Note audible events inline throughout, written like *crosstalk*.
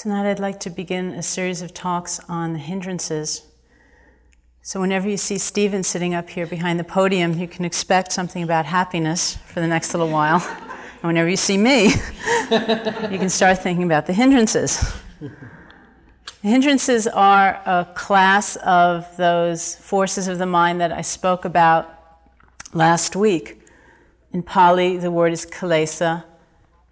Tonight, I'd like to begin a series of talks on the hindrances. So, whenever you see Stephen sitting up here behind the podium, you can expect something about happiness for the next little while. And whenever you see me, you can start thinking about the hindrances. The hindrances are a class of those forces of the mind that I spoke about last week. In Pali, the word is kilesa.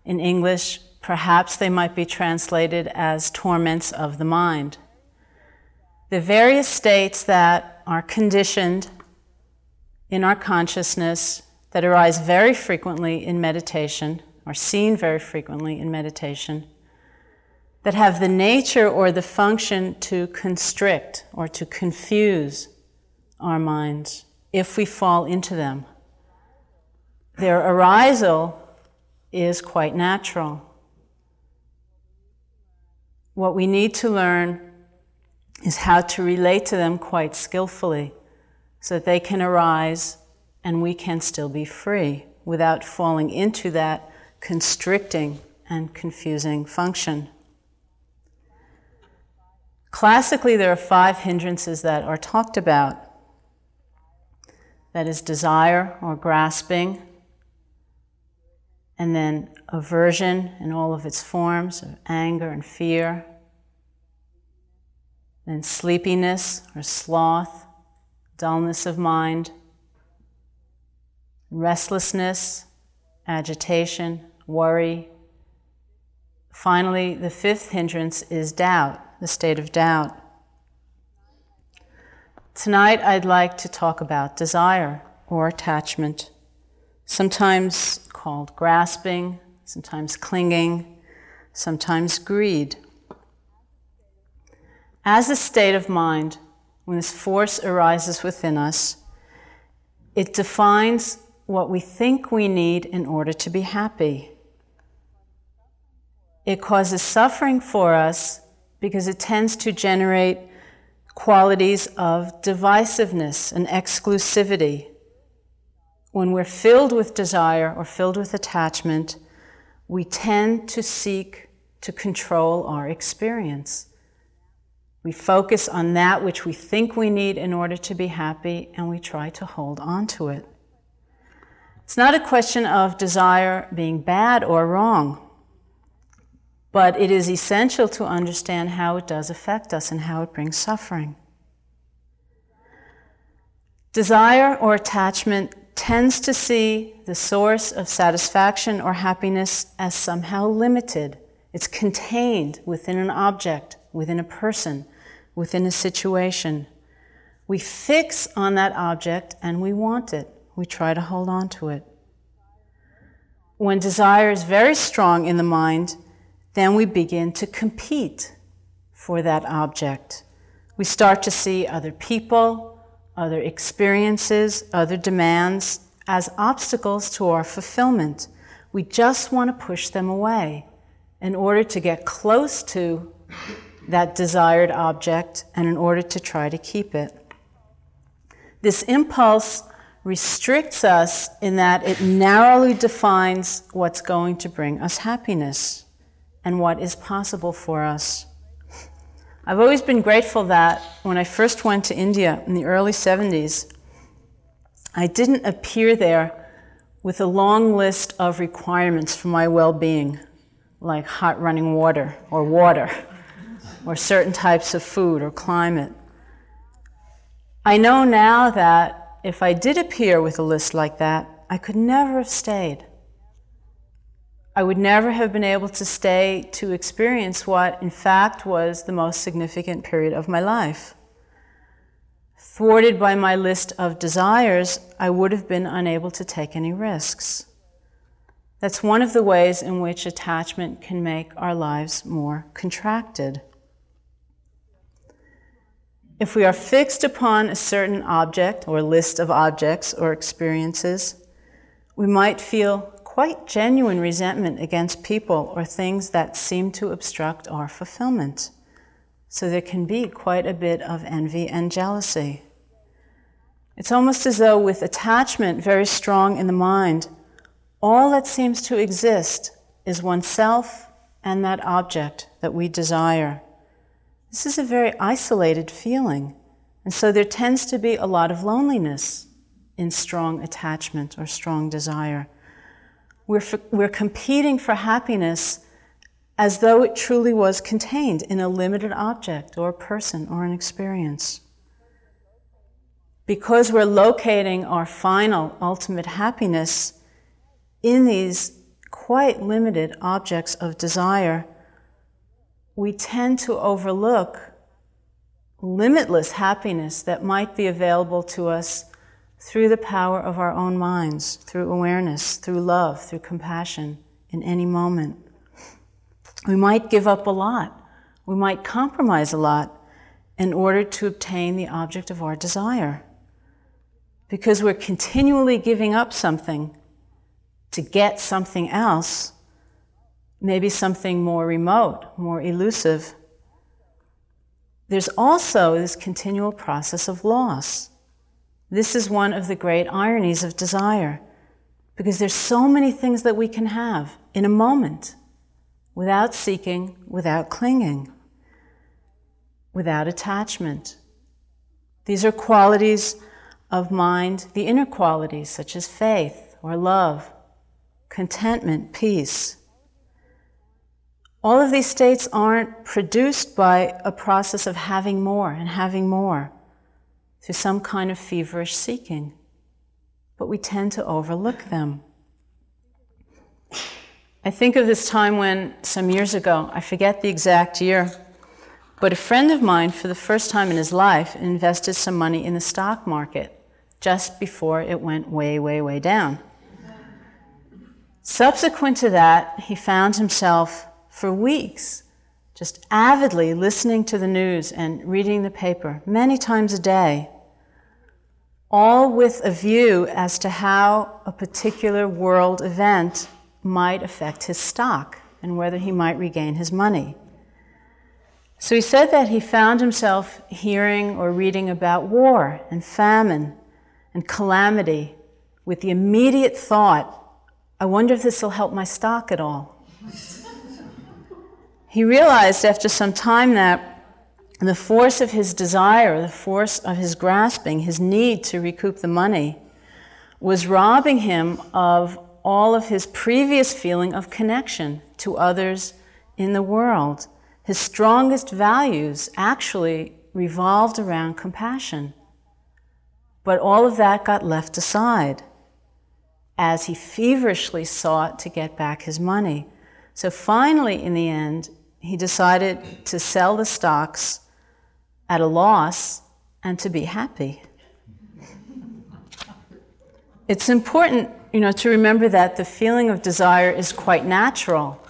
In English, Perhaps they might be translated as torments of the mind. The various states that are conditioned in our consciousness that arise very frequently in meditation, or seen very frequently in meditation, that have the nature or the function to constrict or to confuse our minds if we fall into them. Their arisal is quite natural. What we need to learn is how to relate to them quite skillfully so that they can arise and we can still be free without falling into that constricting and confusing function. Classically, there are five hindrances that are talked about that is, desire or grasping, and then aversion in all of its forms of anger and fear, then sleepiness or sloth, dullness of mind, restlessness, agitation, worry. Finally, the fifth hindrance is doubt, the state of doubt. Tonight, I'd like to talk about desire or attachment, sometimes called grasping, sometimes clinging, sometimes greed. As a state of mind, when this force arises within us, it defines what we think we need in order to be happy. It causes suffering for us because it tends to generate qualities of divisiveness and exclusivity. When we're filled with desire or filled with attachment, we tend to seek to control our experience. We focus on that which we think we need in order to be happy, and we try to hold on to it. It's not a question of desire being bad or wrong, but it is essential to understand how it does affect us and how it brings suffering. Desire or attachment tends to see the source of satisfaction or happiness as somehow limited. It's contained within an object, within a person, within a situation. We fix on that object and we want it. We try to hold on to it. When desire is very strong in the mind, then we begin to compete for that object. We start to see other people, other experiences, other demands as obstacles to our fulfillment. We just want to push them away in order to get close to that desired object and in order to try to keep it. This impulse restricts us in that it narrowly defines what's going to bring us happiness and what is possible for us. I've always been grateful that when I first went to India in the early 70s, I didn't appear there with a long list of requirements for my well being, like hot running water or water, or certain types of food or climate. I know now that if I did appear with a list like that, I could never have stayed. I would never have been able to stay to experience what, in fact, was the most significant period of my life. Thwarted by my list of desires, I would have been unable to take any risks. That's one of the ways in which attachment can make our lives more contracted. If we are fixed upon a certain object or list of objects or experiences, we might feel quite genuine resentment against people or things that seem to obstruct our fulfillment. So there can be quite a bit of envy and jealousy. It's almost as though, with attachment very strong in the mind, all that seems to exist is oneself and that object that we desire. This is a very isolated feeling, and so there tends to be a lot of loneliness in strong attachment or strong desire. We're, we're competing for happiness as though it truly was contained in a limited object or a person or an experience. Because we're locating our final, ultimate happiness in these quite limited objects of desire, we tend to overlook limitless happiness that might be available to us through the power of our own minds, through awareness, through love, through compassion in any moment. We might give up a lot. We might compromise a lot in order to obtain the object of our desire. Because we're continually giving up something to get something else, maybe something more remote, more elusive. There's also this continual process of loss. This is one of the great ironies of desire, because there's so many things that we can have in a moment without seeking, without clinging, without attachment. These are qualities of mind, the inner qualities such as faith or love, contentment, peace. All of these states aren't produced by a process of having more and having more through some kind of feverish seeking, but we tend to overlook them. I think of this time when, some years ago, I forget the exact year, but a friend of mine, for the first time in his life, invested some money in the stock market just before it went way, way, way down. Subsequent to that, he found himself for weeks just avidly listening to the news and reading the paper many times a day, all with a view as to how a particular world event might affect his stock and whether he might regain his money. So he said that he found himself hearing or reading about war and famine and calamity with the immediate thought, I wonder if this will help my stock at all. *laughs* he realized after some time that the force of his desire, the force of his grasping, his need to recoup the money, was robbing him of all of his previous feeling of connection to others in the world. His strongest values actually revolved around compassion. But all of that got left aside as he feverishly sought to get back his money. So finally, in the end, he decided to sell the stocks at a loss and to be happy. It's important you know, to remember that the feeling of desire is quite natural.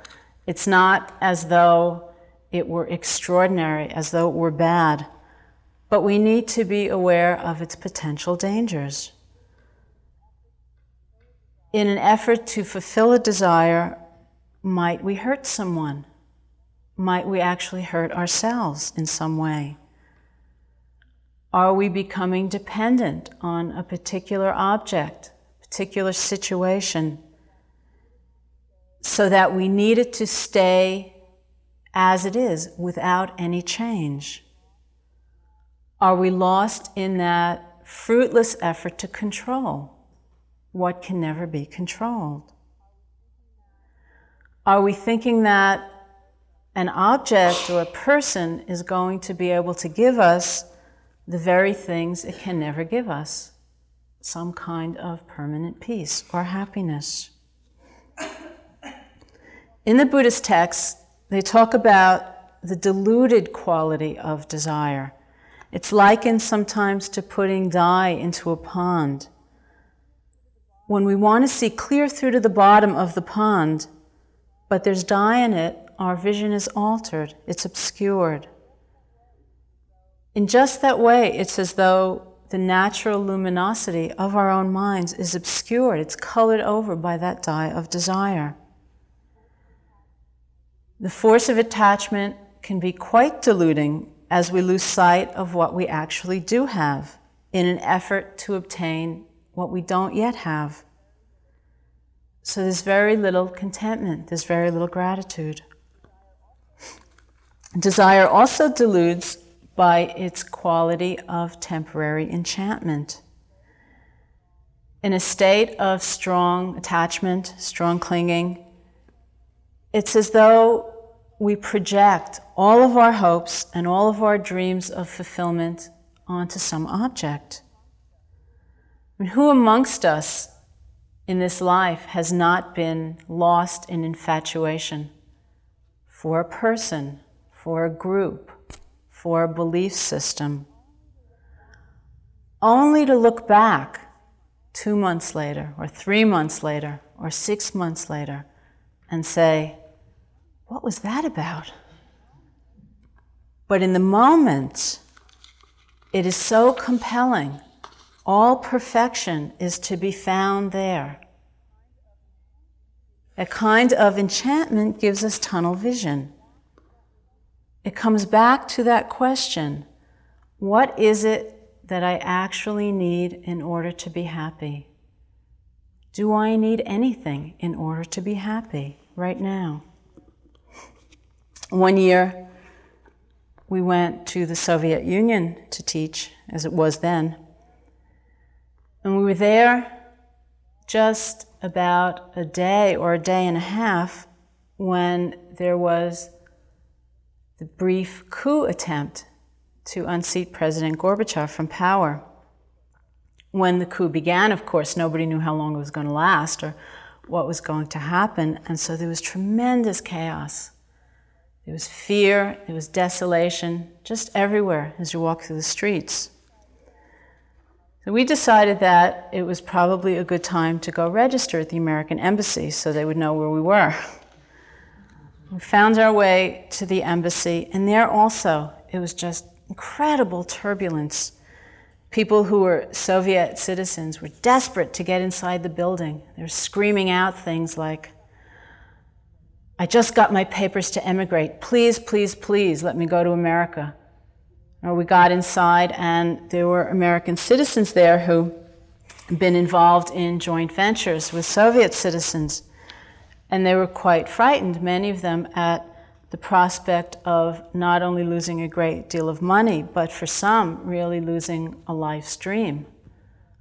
It's not as though it were extraordinary, as though it were bad. But we need to be aware of its potential dangers. In an effort to fulfill a desire, might we hurt someone? Might we actually hurt ourselves in some way? Are we becoming dependent on a particular object? particular situation so that we need it to stay as it is without any change? Are we lost in that fruitless effort to control what can never be controlled? Are we thinking that an object or a person is going to be able to give us the very things it can never give us? some kind of permanent peace or happiness. In the Buddhist texts, they talk about the deluded quality of desire. It's likened sometimes to putting dye into a pond. When we want to see clear through to the bottom of the pond, but there's dye in it, our vision is altered, it's obscured. In just that way, it's as though the natural luminosity of our own minds is obscured, it's colored over by that dye of desire. The force of attachment can be quite diluting as we lose sight of what we actually do have in an effort to obtain what we don't yet have. So there's very little contentment, there's very little gratitude. Desire also deludes by its quality of temporary enchantment. In a state of strong attachment, strong clinging, it's as though we project all of our hopes and all of our dreams of fulfillment onto some object. Mean, who amongst us in this life has not been lost in infatuation for a person, for a group, for a belief system, only to look back two months later, or three months later, or six months later, and say, What was that about? But in the moment, it is so compelling. All perfection is to be found there. A kind of enchantment gives us tunnel vision. It comes back to that question what is it that I actually need in order to be happy? Do I need anything in order to be happy right now? One year, we went to the Soviet Union to teach, as it was then. And we were there just about a day or a day and a half when there was the brief coup attempt to unseat President Gorbachev from power. When the coup began, of course, nobody knew how long it was going to last or what was going to happen, and so there was tremendous chaos. There was fear, there was desolation, just everywhere as you walk through the streets. So we decided that it was probably a good time to go register at the American Embassy so they would know where we were. *laughs* We found our way to the embassy, and there also it was just incredible turbulence. People who were Soviet citizens were desperate to get inside the building. They were screaming out things like, I just got my papers to emigrate. Please, please, please let me go to America. Or we got inside, and there were American citizens there who had been involved in joint ventures with Soviet citizens. And they were quite frightened, many of them, at the prospect of not only losing a great deal of money, but for some, really losing a life's dream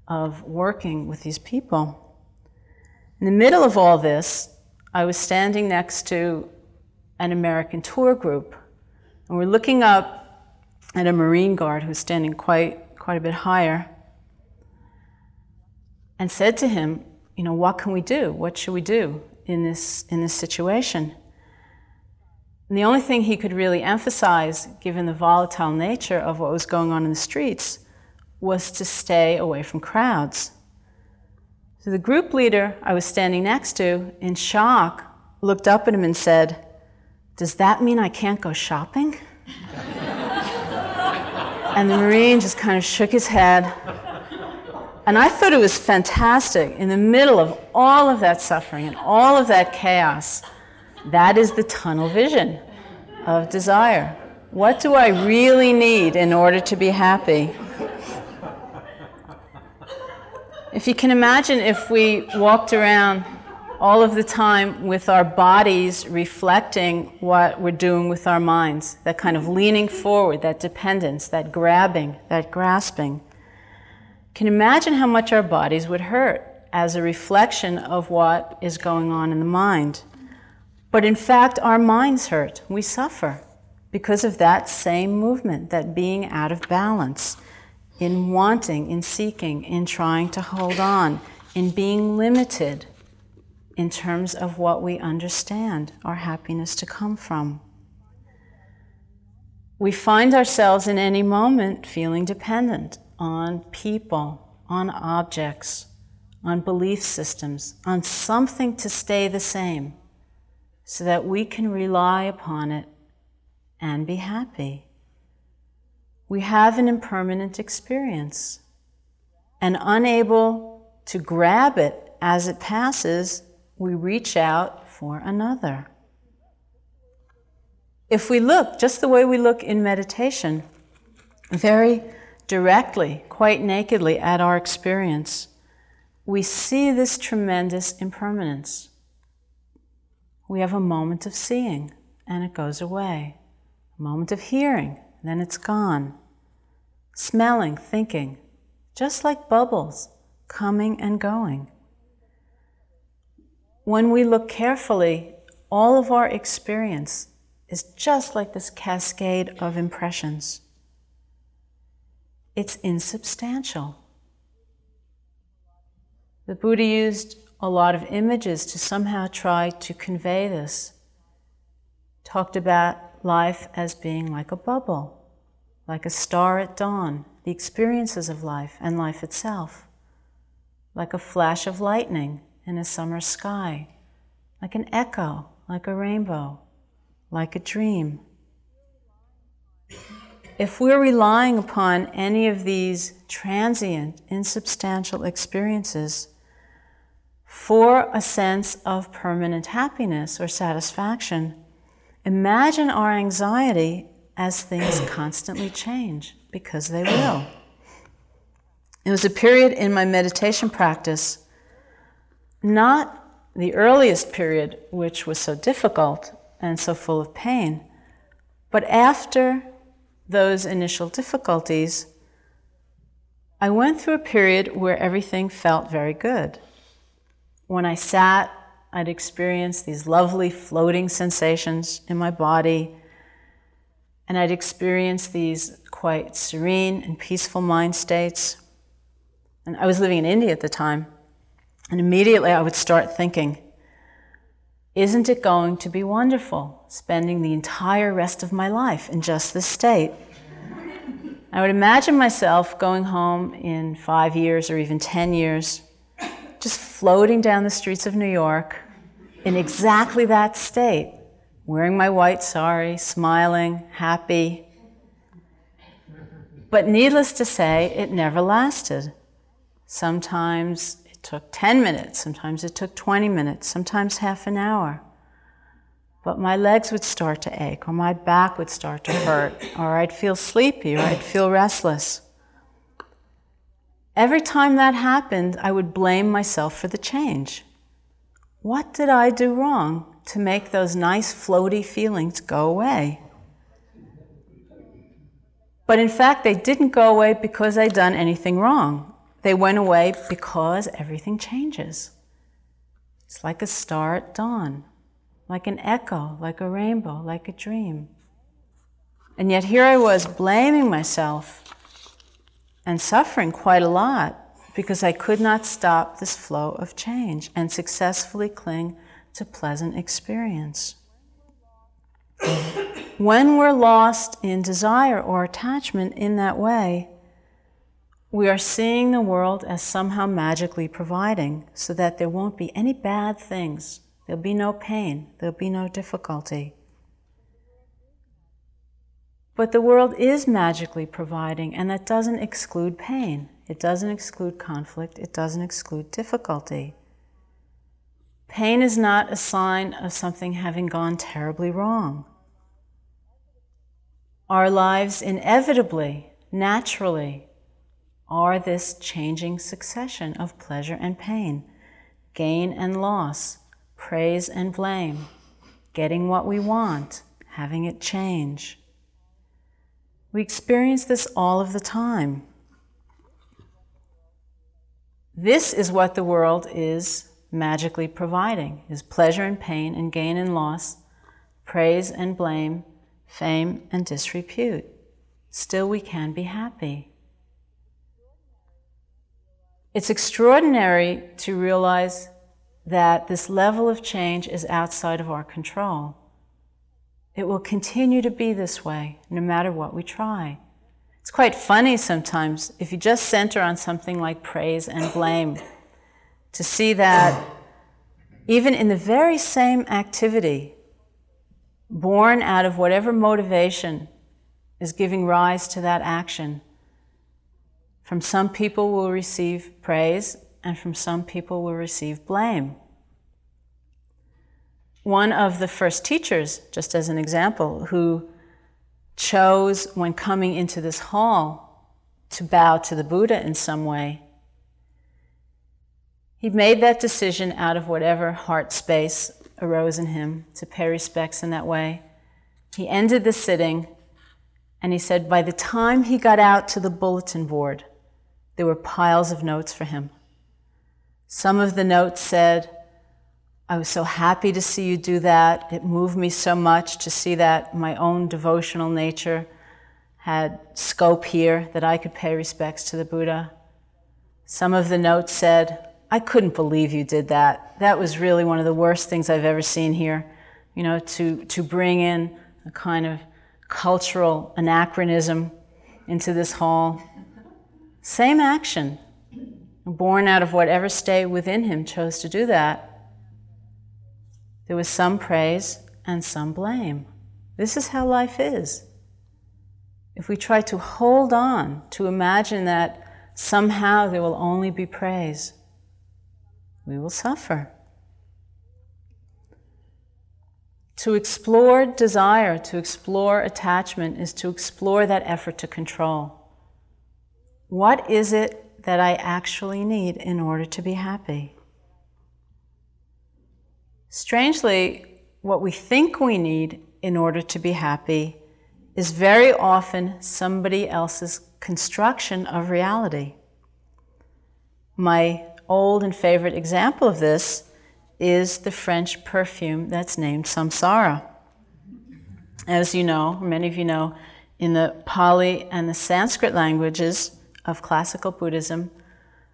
of working with these people. In the middle of all this, I was standing next to an American tour group, and we're looking up at a Marine Guard who's standing quite, quite a bit higher, and said to him, You know, what can we do? What should we do in this, in this situation? And the only thing he could really emphasize, given the volatile nature of what was going on in the streets, was to stay away from crowds. So the group leader I was standing next to, in shock, looked up at him and said, Does that mean I can't go shopping? *laughs* and the Marine just kind of shook his head. And I thought it was fantastic in the middle of all of that suffering and all of that chaos that is the tunnel vision of desire. What do I really need in order to be happy? If you can imagine if we walked around all of the time with our bodies reflecting what we're doing with our minds, that kind of leaning forward, that dependence, that grabbing, that grasping. Can imagine how much our bodies would hurt as a reflection of what is going on in the mind? But in fact, our minds hurt. We suffer because of that same movement, that being out of balance, in wanting, in seeking, in trying to hold on, in being limited in terms of what we understand our happiness to come from. We find ourselves in any moment feeling dependent on people, on objects, on belief systems, on something to stay the same so that we can rely upon it and be happy. We have an impermanent experience, and unable to grab it as it passes, we reach out for another. If we look just the way we look in meditation, very directly, quite nakedly at our experience, we see this tremendous impermanence we have a moment of seeing and it goes away. a moment of hearing, then it's gone. Smelling, thinking, just like bubbles, coming and going. When we look carefully, all of our experience is just like this cascade of impressions. It's insubstantial. The Buddha used a lot of images to somehow try to convey this. Talked about life as being like a bubble, like a star at dawn, the experiences of life and life itself, like a flash of lightning in a summer sky, like an echo, like a rainbow, like a dream. If we're relying upon any of these transient, insubstantial experiences for a sense of permanent happiness or satisfaction, imagine our anxiety as things *clears throat* constantly change, because they will. It was a period in my meditation practice, not the earliest period, which was so difficult and so full of pain, but after those initial difficulties, I went through a period where everything felt very good. When I sat, I'd experience these lovely floating sensations in my body, and I'd experience these quite serene and peaceful mind states. And I was living in India at the time, and immediately I would start thinking, isn't it going to be wonderful spending the entire rest of my life in just this state? I would imagine myself going home in five years or even 10 years just floating down the streets of New York in exactly that state, wearing my white sari, smiling, happy. But needless to say, it never lasted. Sometimes it took 10 minutes, sometimes it took 20 minutes, sometimes half an hour. But my legs would start to ache, or my back would start to hurt, or I'd feel sleepy, or I'd feel restless. Every time that happened, I would blame myself for the change. What did I do wrong to make those nice floaty feelings go away? But in fact, they didn't go away because I'd done anything wrong. They went away because everything changes. It's like a star at dawn, like an echo, like a rainbow, like a dream. And yet here I was blaming myself and suffering quite a lot because I could not stop this flow of change and successfully cling to pleasant experience. when we're lost in desire or attachment in that way, we are seeing the world as somehow magically providing so that there won't be any bad things, there'll be no pain, there'll be no difficulty. But the world is magically providing, and that doesn't exclude pain. It doesn't exclude conflict. It doesn't exclude difficulty. Pain is not a sign of something having gone terribly wrong. Our lives inevitably, naturally, are this changing succession of pleasure and pain, gain and loss, praise and blame, getting what we want, having it change. We experience this all of the time. This is what the world is magically providing is pleasure and pain and gain and loss, praise and blame, fame and disrepute. Still we can be happy. It's extraordinary to realize that this level of change is outside of our control. It will continue to be this way no matter what we try. It's quite funny sometimes if you just center on something like praise and blame to see that even in the very same activity, born out of whatever motivation is giving rise to that action, from some people will receive praise and from some people will receive blame one of the first teachers, just as an example, who chose when coming into this hall to bow to the Buddha in some way, he made that decision out of whatever heart space arose in him to pay respects in that way. He ended the sitting and he said by the time he got out to the bulletin board, there were piles of notes for him. Some of the notes said, I was so happy to see you do that. It moved me so much to see that my own devotional nature had scope here, that I could pay respects to the Buddha. Some of the notes said, I couldn't believe you did that. That was really one of the worst things I've ever seen here. You know, to, to bring in a kind of cultural anachronism into this hall. Same action, born out of whatever state within him chose to do that. There was some praise and some blame. This is how life is. If we try to hold on to imagine that somehow there will only be praise, we will suffer. To explore desire, to explore attachment, is to explore that effort to control. What is it that I actually need in order to be happy? Strangely, what we think we need in order to be happy is very often somebody else's construction of reality. My old and favorite example of this is the French perfume that's named Samsara. As you know, many of you know, in the Pali and the Sanskrit languages of classical Buddhism,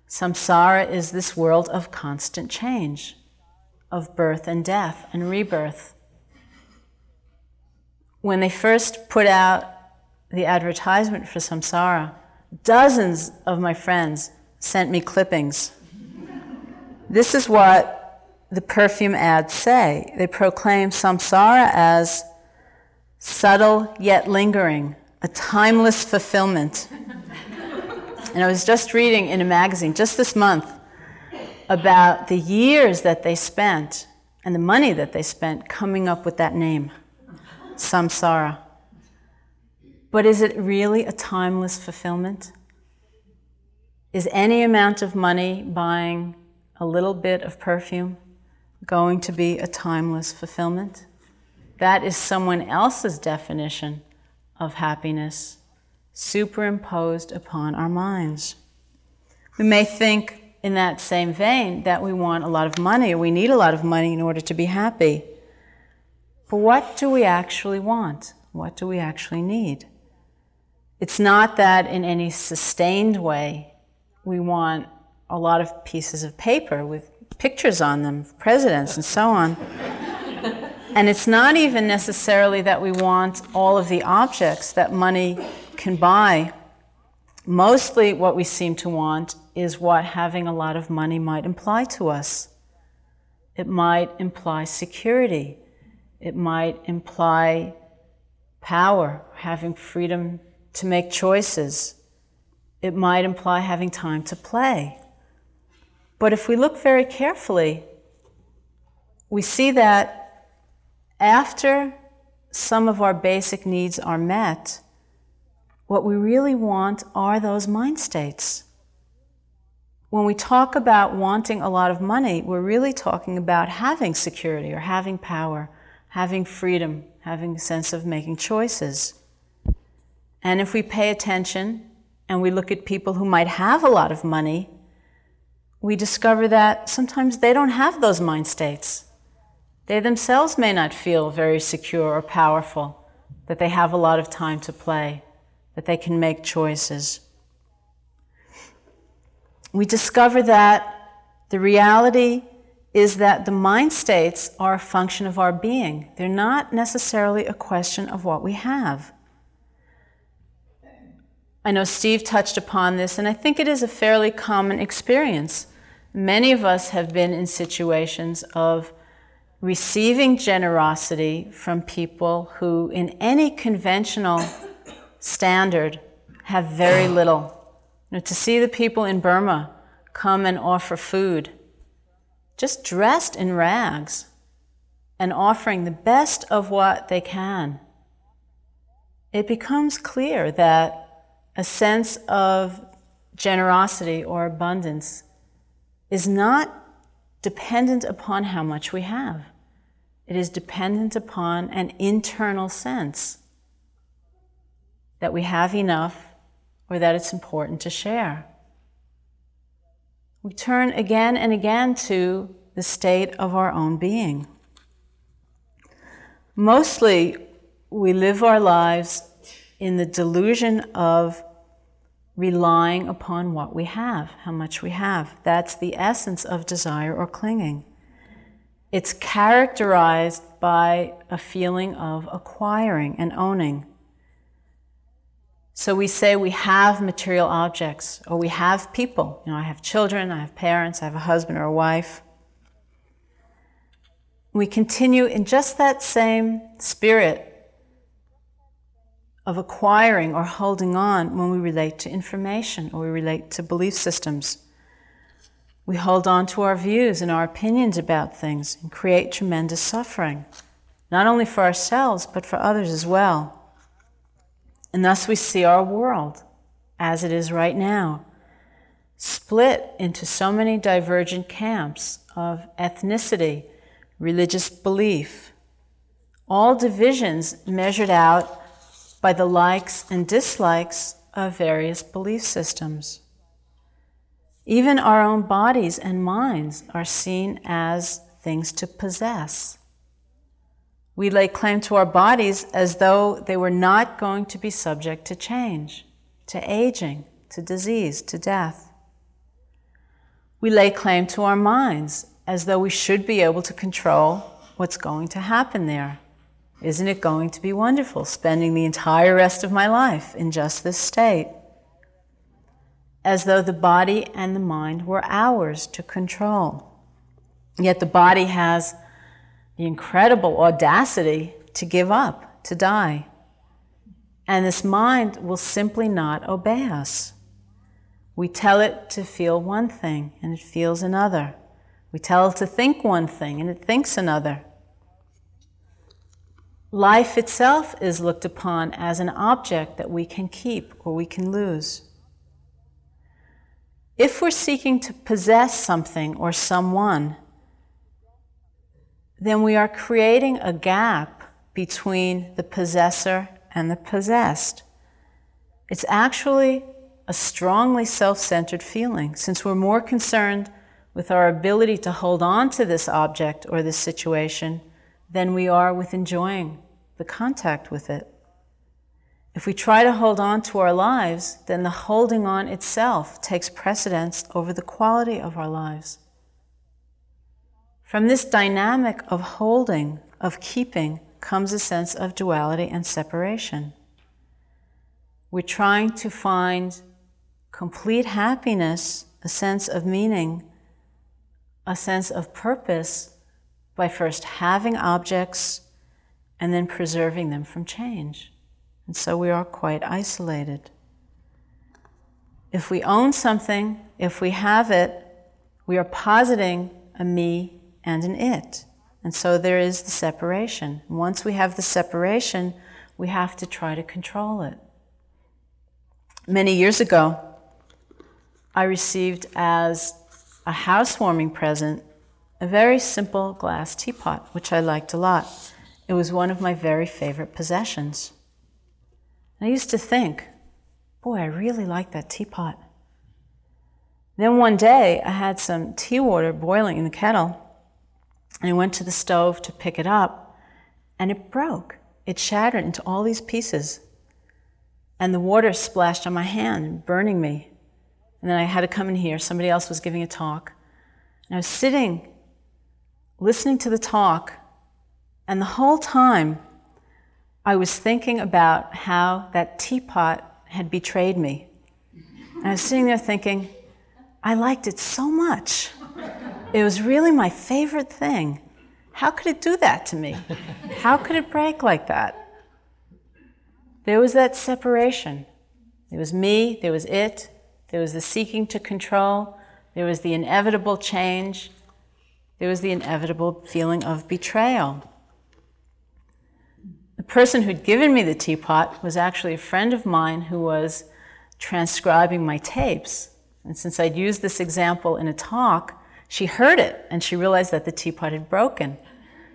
samsara is this world of constant change, of birth and death and rebirth. When they first put out the advertisement for samsara, dozens of my friends sent me clippings. This is what the perfume ads say. They proclaim samsara as subtle yet lingering, a timeless fulfillment. And I was just reading in a magazine just this month about the years that they spent and the money that they spent coming up with that name, samsara. But is it really a timeless fulfillment? Is any amount of money buying a little bit of perfume going to be a timeless fulfillment? That is someone else's definition of happiness superimposed upon our minds. We may think in that same vein that we want a lot of money or we need a lot of money in order to be happy. But what do we actually want? What do we actually need? It's not that in any sustained way we want a lot of pieces of paper with pictures on them, presidents and so on. and it's not even necessarily that we want all of the objects that money can buy. Mostly, what we seem to want is what having a lot of money might imply to us. It might imply security. It might imply power, having freedom to make choices it might imply having time to play. But if we look very carefully, we see that after some of our basic needs are met, what we really want are those mind states. When we talk about wanting a lot of money, we're really talking about having security or having power, having freedom, having a sense of making choices. And if we pay attention and we look at people who might have a lot of money, we discover that sometimes they don't have those mind states. They themselves may not feel very secure or powerful, that they have a lot of time to play, that they can make choices. We discover that the reality is that the mind states are a function of our being. They're not necessarily a question of what we have. I know Steve touched upon this, and I think it is a fairly common experience. Many of us have been in situations of receiving generosity from people who, in any conventional standard, have very *sighs* little. You know, to see the people in Burma come and offer food, just dressed in rags, and offering the best of what they can, it becomes clear that a sense of generosity or abundance is not dependent upon how much we have. It It is dependent upon an internal sense that we have enough or that it's important to share. We turn again and again to the state of our own being. Mostly, we live our lives in the delusion of relying upon what we have, how much we have. That's the essence of desire or clinging. It's characterized by a feeling of acquiring and owning. So we say we have material objects or we have people. You know, I have children, I have parents, I have a husband or a wife. We continue in just that same spirit of acquiring or holding on when we relate to information or we relate to belief systems. We hold on to our views and our opinions about things and create tremendous suffering, not only for ourselves, but for others as well. And thus we see our world as it is right now, split into so many divergent camps of ethnicity, religious belief, all divisions measured out by the likes and dislikes of various belief systems. Even our own bodies and minds are seen as things to possess. We lay claim to our bodies as though they were not going to be subject to change, to aging, to disease, to death. We lay claim to our minds as though we should be able to control what's going to happen there. Isn't it going to be wonderful spending the entire rest of my life in just this state? As though the body and the mind were ours to control. Yet the body has the incredible audacity to give up, to die. And this mind will simply not obey us. We tell it to feel one thing and it feels another. We tell it to think one thing and it thinks another. Life itself is looked upon as an object that we can keep or we can lose. If we're seeking to possess something or someone, then we are creating a gap between the possessor and the possessed. It's actually a strongly self centered feeling since we're more concerned with our ability to hold on to this object or this situation than we are with enjoying the contact with it. If we try to hold on to our lives, then the holding on itself takes precedence over the quality of our lives. From this dynamic of holding, of keeping, comes a sense of duality and separation. We're trying to find complete happiness, a sense of meaning, a sense of purpose by first having objects and then preserving them from change. And so we are quite isolated. If we own something, if we have it, we are positing a me and an it. And so there is the separation. Once we have the separation, we have to try to control it. Many years ago, I received as a housewarming present a very simple glass teapot, which I liked a lot. It was one of my very favorite possessions. And I used to think, boy, I really like that teapot. Then one day I had some tea water boiling in the kettle, and I went to the stove to pick it up, and it broke. It shattered into all these pieces. And the water splashed on my hand, burning me. And then I had to come in here. Somebody else was giving a talk. And I was sitting, listening to the talk, and the whole time, I was thinking about how that teapot had betrayed me. And I was sitting there thinking, I liked it so much. It was really my favorite thing. How could it do that to me? How could it break like that? There was that separation. There was me, there was it, there was the seeking to control, there was the inevitable change, there was the inevitable feeling of betrayal. The person who'd given me the teapot was actually a friend of mine who was transcribing my tapes. And since I'd used this example in a talk, she heard it and she realized that the teapot had broken.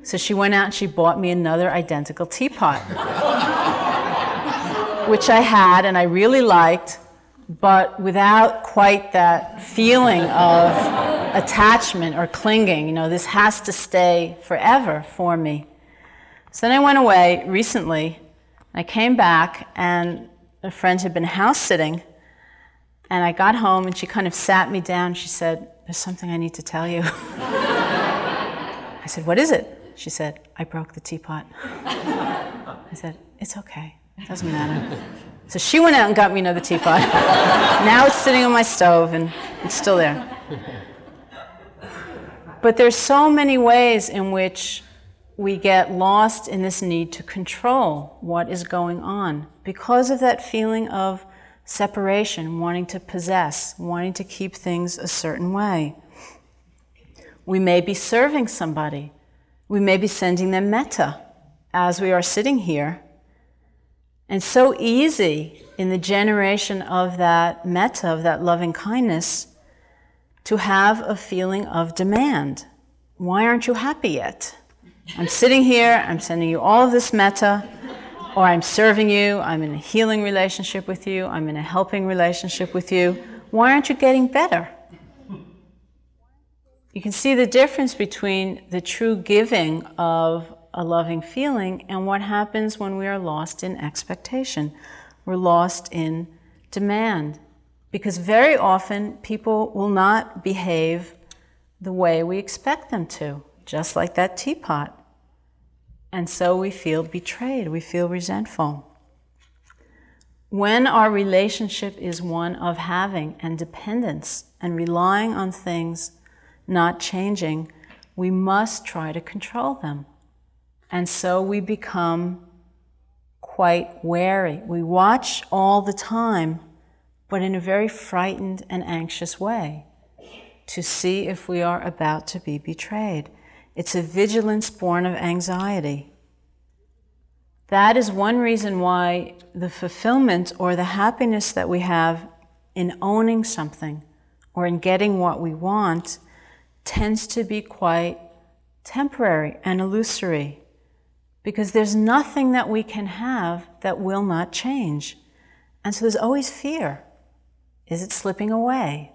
So she went out and she bought me another identical teapot, *laughs* which I had and I really liked, but without quite that feeling of attachment or clinging. You know, this has to stay forever for me. So then I went away recently. I came back, and a friend had been house sitting. And I got home, and she kind of sat me down. She said, There's something I need to tell you. *laughs* I said, What is it? She said, I broke the teapot. I said, It's okay. It doesn't matter. So she went out and got me another teapot. *laughs* now it's sitting on my stove, and it's still there. But there's so many ways in which we get lost in this need to control what is going on because of that feeling of separation, wanting to possess, wanting to keep things a certain way. We may be serving somebody. We may be sending them metta as we are sitting here. And so easy in the generation of that metta, of that loving kindness, to have a feeling of demand. Why aren't you happy yet? I'm sitting here, I'm sending you all of this metta, or I'm serving you, I'm in a healing relationship with you, I'm in a helping relationship with you. Why aren't you getting better? You can see the difference between the true giving of a loving feeling and what happens when we are lost in expectation. We're lost in demand. Because very often people will not behave the way we expect them to, just like that teapot. And so we feel betrayed, we feel resentful. When our relationship is one of having and dependence and relying on things not changing, we must try to control them. And so we become quite wary. We watch all the time, but in a very frightened and anxious way to see if we are about to be betrayed. It's a vigilance born of anxiety. That is one reason why the fulfillment or the happiness that we have in owning something or in getting what we want tends to be quite temporary and illusory because there's nothing that we can have that will not change. And so there's always fear. Is it slipping away?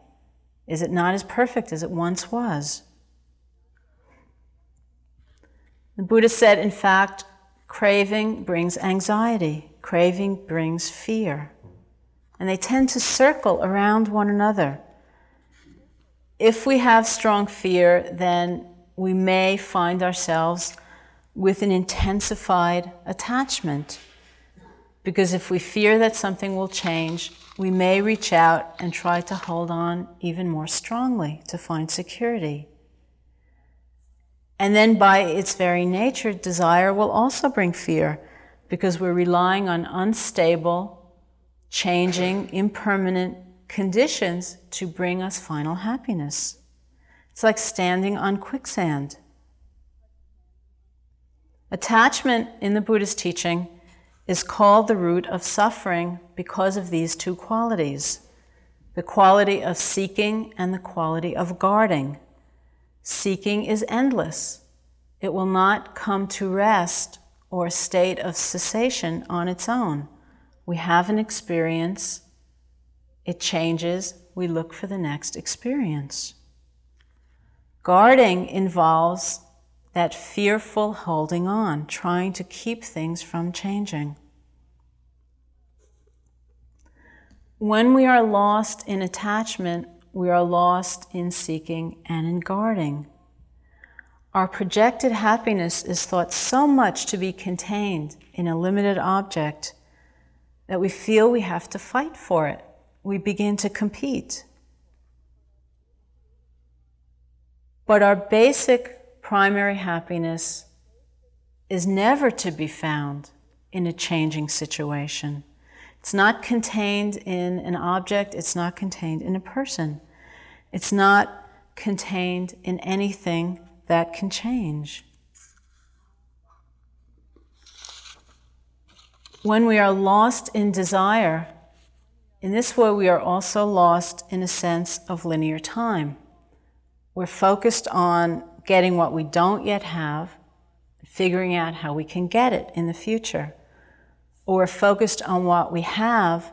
Is it not as perfect as it once was? The Buddha said, in fact, craving brings anxiety, craving brings fear. And they tend to circle around one another. If we have strong fear, then we may find ourselves with an intensified attachment. Because if we fear that something will change, we may reach out and try to hold on even more strongly to find security. And then, by its very nature, desire will also bring fear because we're relying on unstable, changing, impermanent conditions to bring us final happiness. It's like standing on quicksand. Attachment in the Buddhist teaching is called the root of suffering because of these two qualities the quality of seeking and the quality of guarding. Seeking is endless. It will not come to rest or a state of cessation on its own. We have an experience, it changes, we look for the next experience. Guarding involves that fearful holding on, trying to keep things from changing. When we are lost in attachment, we are lost in seeking and in guarding. Our projected happiness is thought so much to be contained in a limited object that we feel we have to fight for it. We begin to compete. But our basic primary happiness is never to be found in a changing situation. It's not contained in an object, it's not contained in a person. It's not contained in anything that can change. When we are lost in desire, in this way we are also lost in a sense of linear time. We're focused on getting what we don't yet have figuring out how we can get it in the future. Or focused on what we have,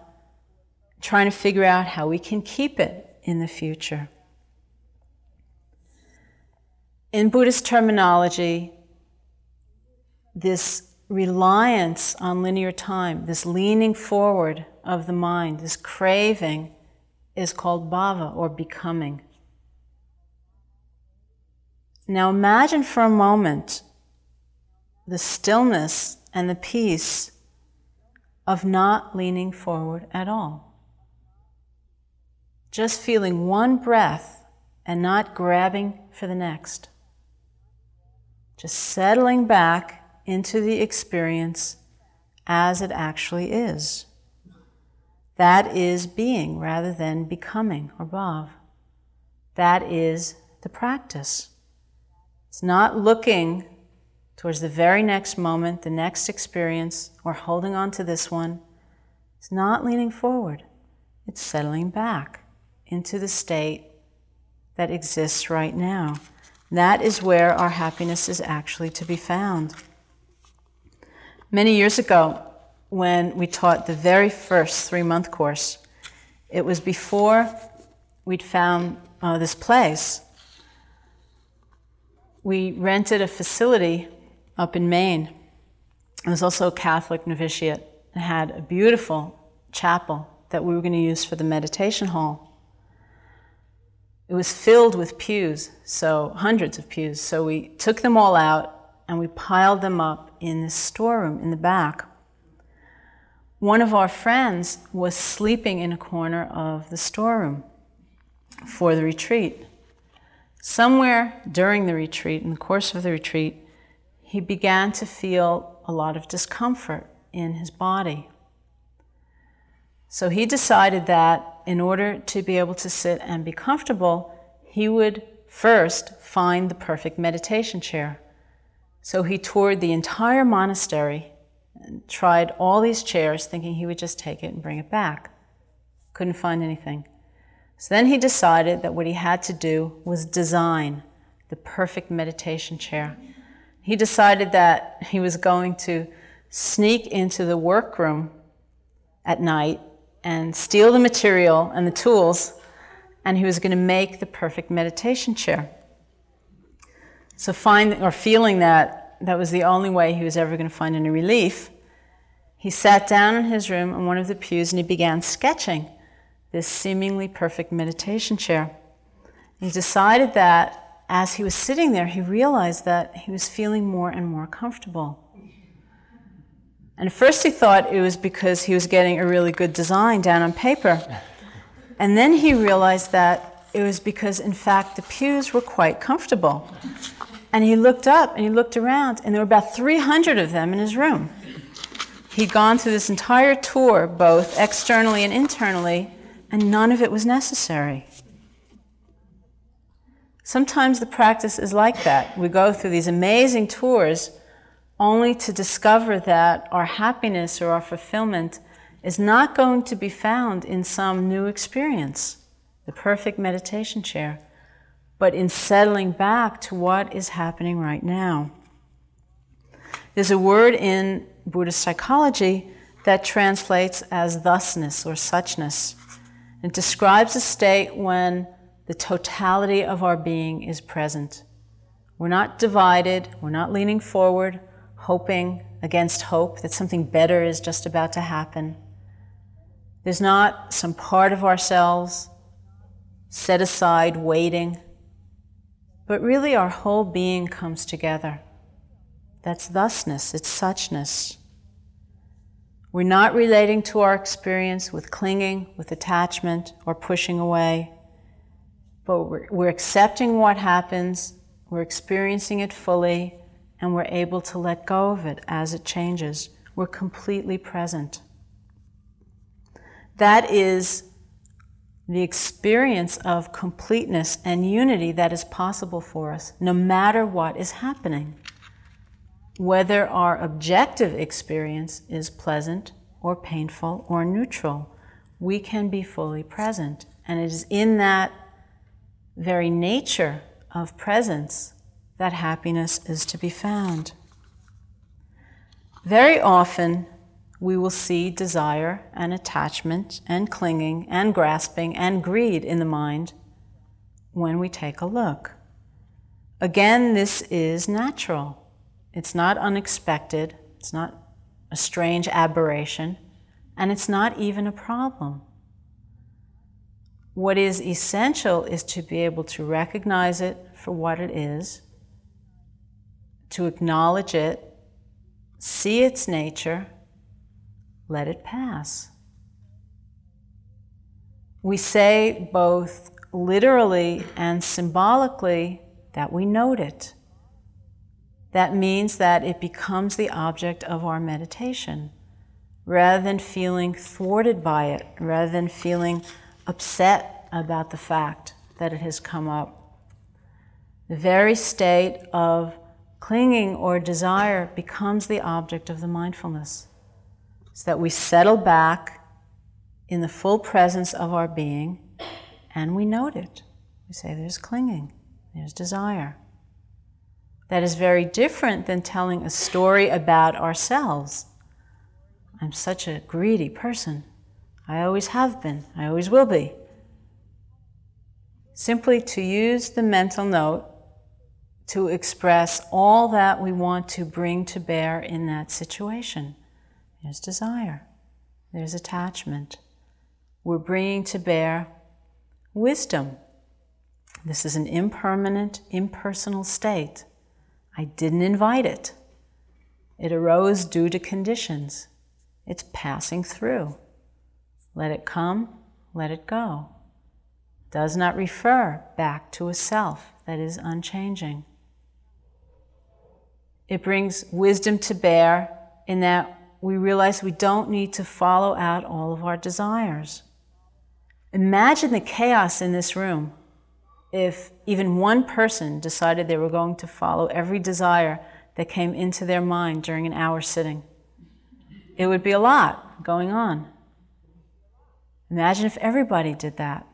trying to figure out how we can keep it in the future. In Buddhist terminology, this reliance on linear time, this leaning forward of the mind, this craving, is called bhava or becoming. Now imagine for a moment the stillness and the peace of not leaning forward at all. Just feeling one breath and not grabbing for the next. Just settling back into the experience as it actually is. That is being rather than becoming or bhav. That is the practice. It's not looking towards the very next moment, the next experience, or holding on to this one. It's not leaning forward, it's settling back into the state that exists right now. That is where our happiness is actually to be found. Many years ago, when we taught the very first three month course, it was before we'd found uh, this place. We rented a facility up in Maine. Was also a Catholic novitiate. It had a beautiful chapel that we were going to use for the meditation hall. It was filled with pews, so hundreds of pews. So we took them all out and we piled them up in the storeroom in the back. One of our friends was sleeping in a corner of the storeroom for the retreat. Somewhere during the retreat, in the course of the retreat, he began to feel a lot of discomfort in his body. So he decided that in order to be able to sit and be comfortable, he would first find the perfect meditation chair. So he toured the entire monastery and tried all these chairs, thinking he would just take it and bring it back. Couldn't find anything. So then he decided that what he had to do was design the perfect meditation chair. He decided that he was going to sneak into the workroom at night and steal the material and the tools, and he was going to make the perfect meditation chair. So, finding or feeling that that was the only way he was ever going to find any relief, he sat down in his room on one of the pews and he began sketching this seemingly perfect meditation chair. He decided that as he was sitting there, he realized that he was feeling more and more comfortable. And first he thought it was because he was getting a really good design down on paper. And then he realized that it was because, in fact, the pews were quite comfortable. And he looked up and he looked around, and there were about 300 of them in his room. He'd gone through this entire tour, both externally and internally, and none of it was necessary. Sometimes the practice is like that. We go through these amazing tours only to discover that our happiness or our fulfillment is not going to be found in some new experience, the perfect meditation chair but in settling back to what is happening right now. There's a word in Buddhist psychology that translates as thusness or suchness. It describes a state when the totality of our being is present. We're not divided, we're not leaning forward, hoping against hope that something better is just about to happen. There's not some part of ourselves set aside, waiting but really, our whole being comes together. That's thusness, it's suchness. We're not relating to our experience with clinging, with attachment, or pushing away, but we're, we're accepting what happens, we're experiencing it fully, and we're able to let go of it as it changes. We're completely present. That is the experience of completeness and unity that is possible for us, no matter what is happening. Whether our objective experience is pleasant or painful or neutral, we can be fully present. And it is in that very nature of presence that happiness is to be found. Very often, we will see desire and attachment and clinging and grasping and greed in the mind when we take a look. Again, this is natural. It's not unexpected. It's not a strange aberration. And it's not even a problem. What is essential is to be able to recognize it for what it is, to acknowledge it, see its nature, let it pass. We say both literally and symbolically that we note it. That means that it becomes the object of our meditation rather than feeling thwarted by it, rather than feeling upset about the fact that it has come up. The very state of clinging or desire becomes the object of the mindfulness so that we settle back in the full presence of our being and we note it. We say, there's clinging, there's desire. That is very different than telling a story about ourselves. I'm such a greedy person. I always have been, I always will be. Simply to use the mental note to express all that we want to bring to bear in that situation. There's desire, there's attachment. We're bringing to bear wisdom. This is an impermanent, impersonal state. I didn't invite it. It arose due to conditions. It's passing through. Let it come, let it go. Does not refer back to a self that is unchanging. It brings wisdom to bear in that we realize we don't need to follow out all of our desires. Imagine the chaos in this room if even one person decided they were going to follow every desire that came into their mind during an hour sitting. It would be a lot going on. Imagine if everybody did that.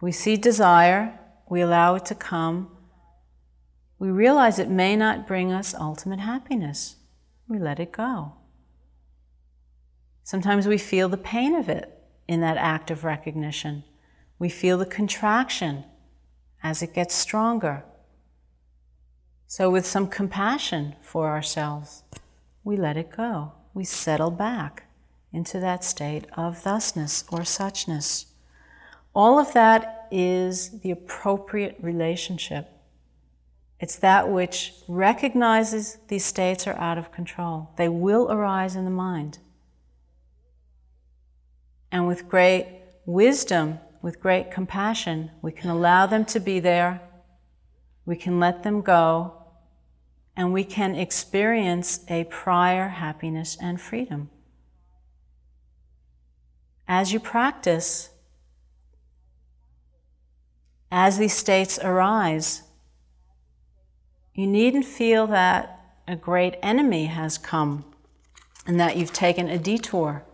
We see desire, we allow it to come, we realize it may not bring us ultimate happiness we let it go. Sometimes we feel the pain of it in that act of recognition. We feel the contraction as it gets stronger. So, with some compassion for ourselves, we let it go. We settle back into that state of thusness or suchness. All of that is the appropriate relationship it's that which recognizes these states are out of control. They will arise in the mind. And with great wisdom, with great compassion, we can allow them to be there, we can let them go, and we can experience a prior happiness and freedom. As you practice, as these states arise, you needn't feel that a great enemy has come and that you've taken a detour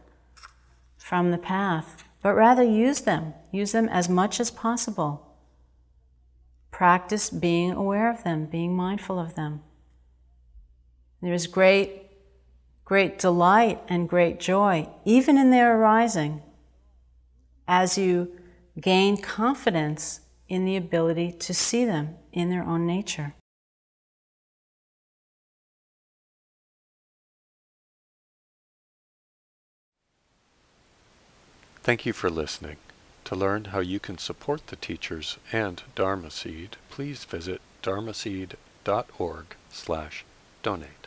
from the path, but rather use them. Use them as much as possible. Practice being aware of them, being mindful of them. There is great, great delight and great joy, even in their arising, as you gain confidence in the ability to see them in their own nature. Thank you for listening. To learn how you can support the teachers and Dharma Seed, please visit dharmaseed.org slash donate.